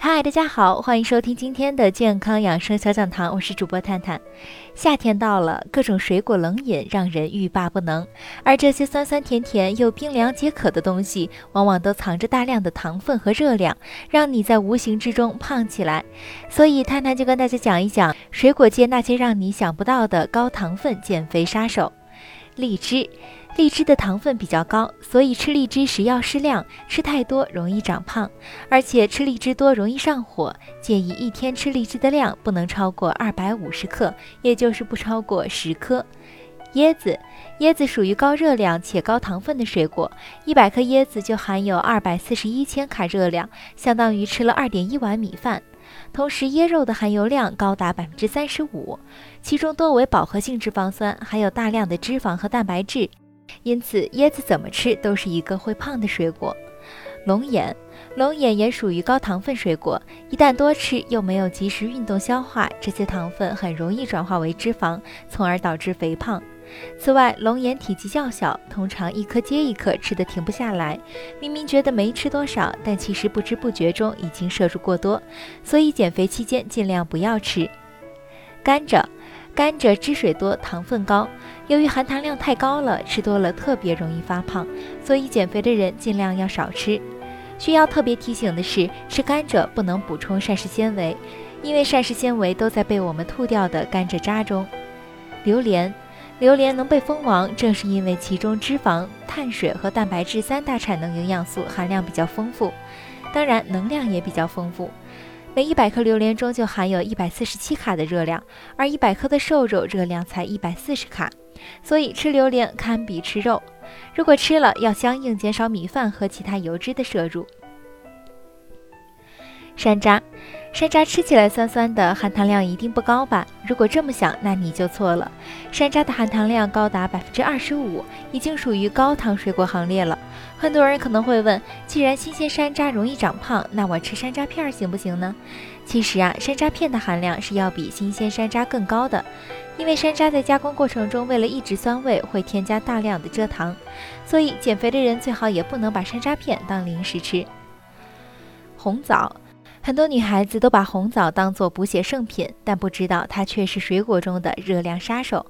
嗨，大家好，欢迎收听今天的健康养生小讲堂，我是主播探探。夏天到了，各种水果冷饮让人欲罢不能，而这些酸酸甜甜又冰凉解渴的东西，往往都藏着大量的糖分和热量，让你在无形之中胖起来。所以，探探就跟大家讲一讲水果界那些让你想不到的高糖分减肥杀手——荔枝。荔枝的糖分比较高，所以吃荔枝时要适量，吃太多容易长胖，而且吃荔枝多容易上火。建议一天吃荔枝的量不能超过二百五十克，也就是不超过十颗。椰子，椰子属于高热量且高糖分的水果，一百克椰子就含有二百四十一千卡热量，相当于吃了二点一碗米饭。同时，椰肉的含油量高达百分之三十五，其中多为饱和性脂肪酸，含有大量的脂肪和蛋白质。因此，椰子怎么吃都是一个会胖的水果。龙眼，龙眼也属于高糖分水果，一旦多吃又没有及时运动消化，这些糖分很容易转化为脂肪，从而导致肥胖。此外，龙眼体积较小，通常一颗接一颗吃的停不下来，明明觉得没吃多少，但其实不知不觉中已经摄入过多，所以减肥期间尽量不要吃。甘蔗。甘蔗汁水多，糖分高，由于含糖量太高了，吃多了特别容易发胖，所以减肥的人尽量要少吃。需要特别提醒的是，吃甘蔗不能补充膳食纤维，因为膳食纤维都在被我们吐掉的甘蔗渣中。榴莲，榴莲能被封王，正是因为其中脂肪、碳水和蛋白质三大产能营养素含量比较丰富，当然能量也比较丰富。每一百克榴莲中就含有一百四十七卡的热量，而一百克的瘦肉热量才一百四十卡，所以吃榴莲堪比吃肉。如果吃了，要相应减少米饭和其他油脂的摄入。山楂。山楂吃起来酸酸的，含糖量一定不高吧？如果这么想，那你就错了。山楂的含糖量高达百分之二十五，已经属于高糖水果行列了。很多人可能会问，既然新鲜山楂容易长胖，那我吃山楂片行不行呢？其实啊，山楂片的含量是要比新鲜山楂更高的，因为山楂在加工过程中为了抑制酸味，会添加大量的蔗糖，所以减肥的人最好也不能把山楂片当零食吃。红枣。很多女孩子都把红枣当做补血圣品，但不知道它却是水果中的热量杀手。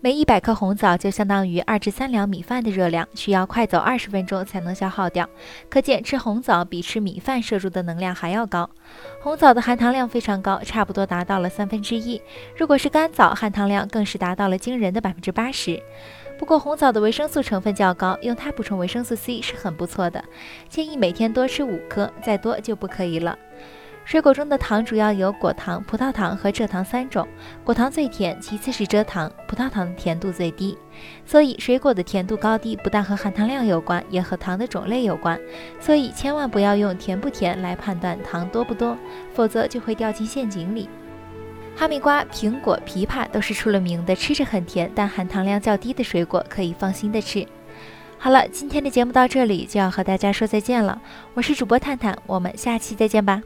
每一百克红枣就相当于二至三两米饭的热量，需要快走二十分钟才能消耗掉。可见吃红枣比吃米饭摄入的能量还要高。红枣的含糖量非常高，差不多达到了三分之一。如果是干枣，含糖量更是达到了惊人的百分之八十。不过红枣的维生素成分较高，用它补充维生素 C 是很不错的。建议每天多吃五颗，再多就不可以了。水果中的糖主要有果糖、葡萄糖和蔗糖三种，果糖最甜，其次是蔗糖，葡萄糖的甜度最低。所以水果的甜度高低不但和含糖量有关，也和糖的种类有关。所以千万不要用甜不甜来判断糖多不多，否则就会掉进陷阱里。哈密瓜、苹果、枇杷都是出了名的吃着很甜，但含糖量较低的水果，可以放心的吃。好了，今天的节目到这里就要和大家说再见了，我是主播探探，我们下期再见吧。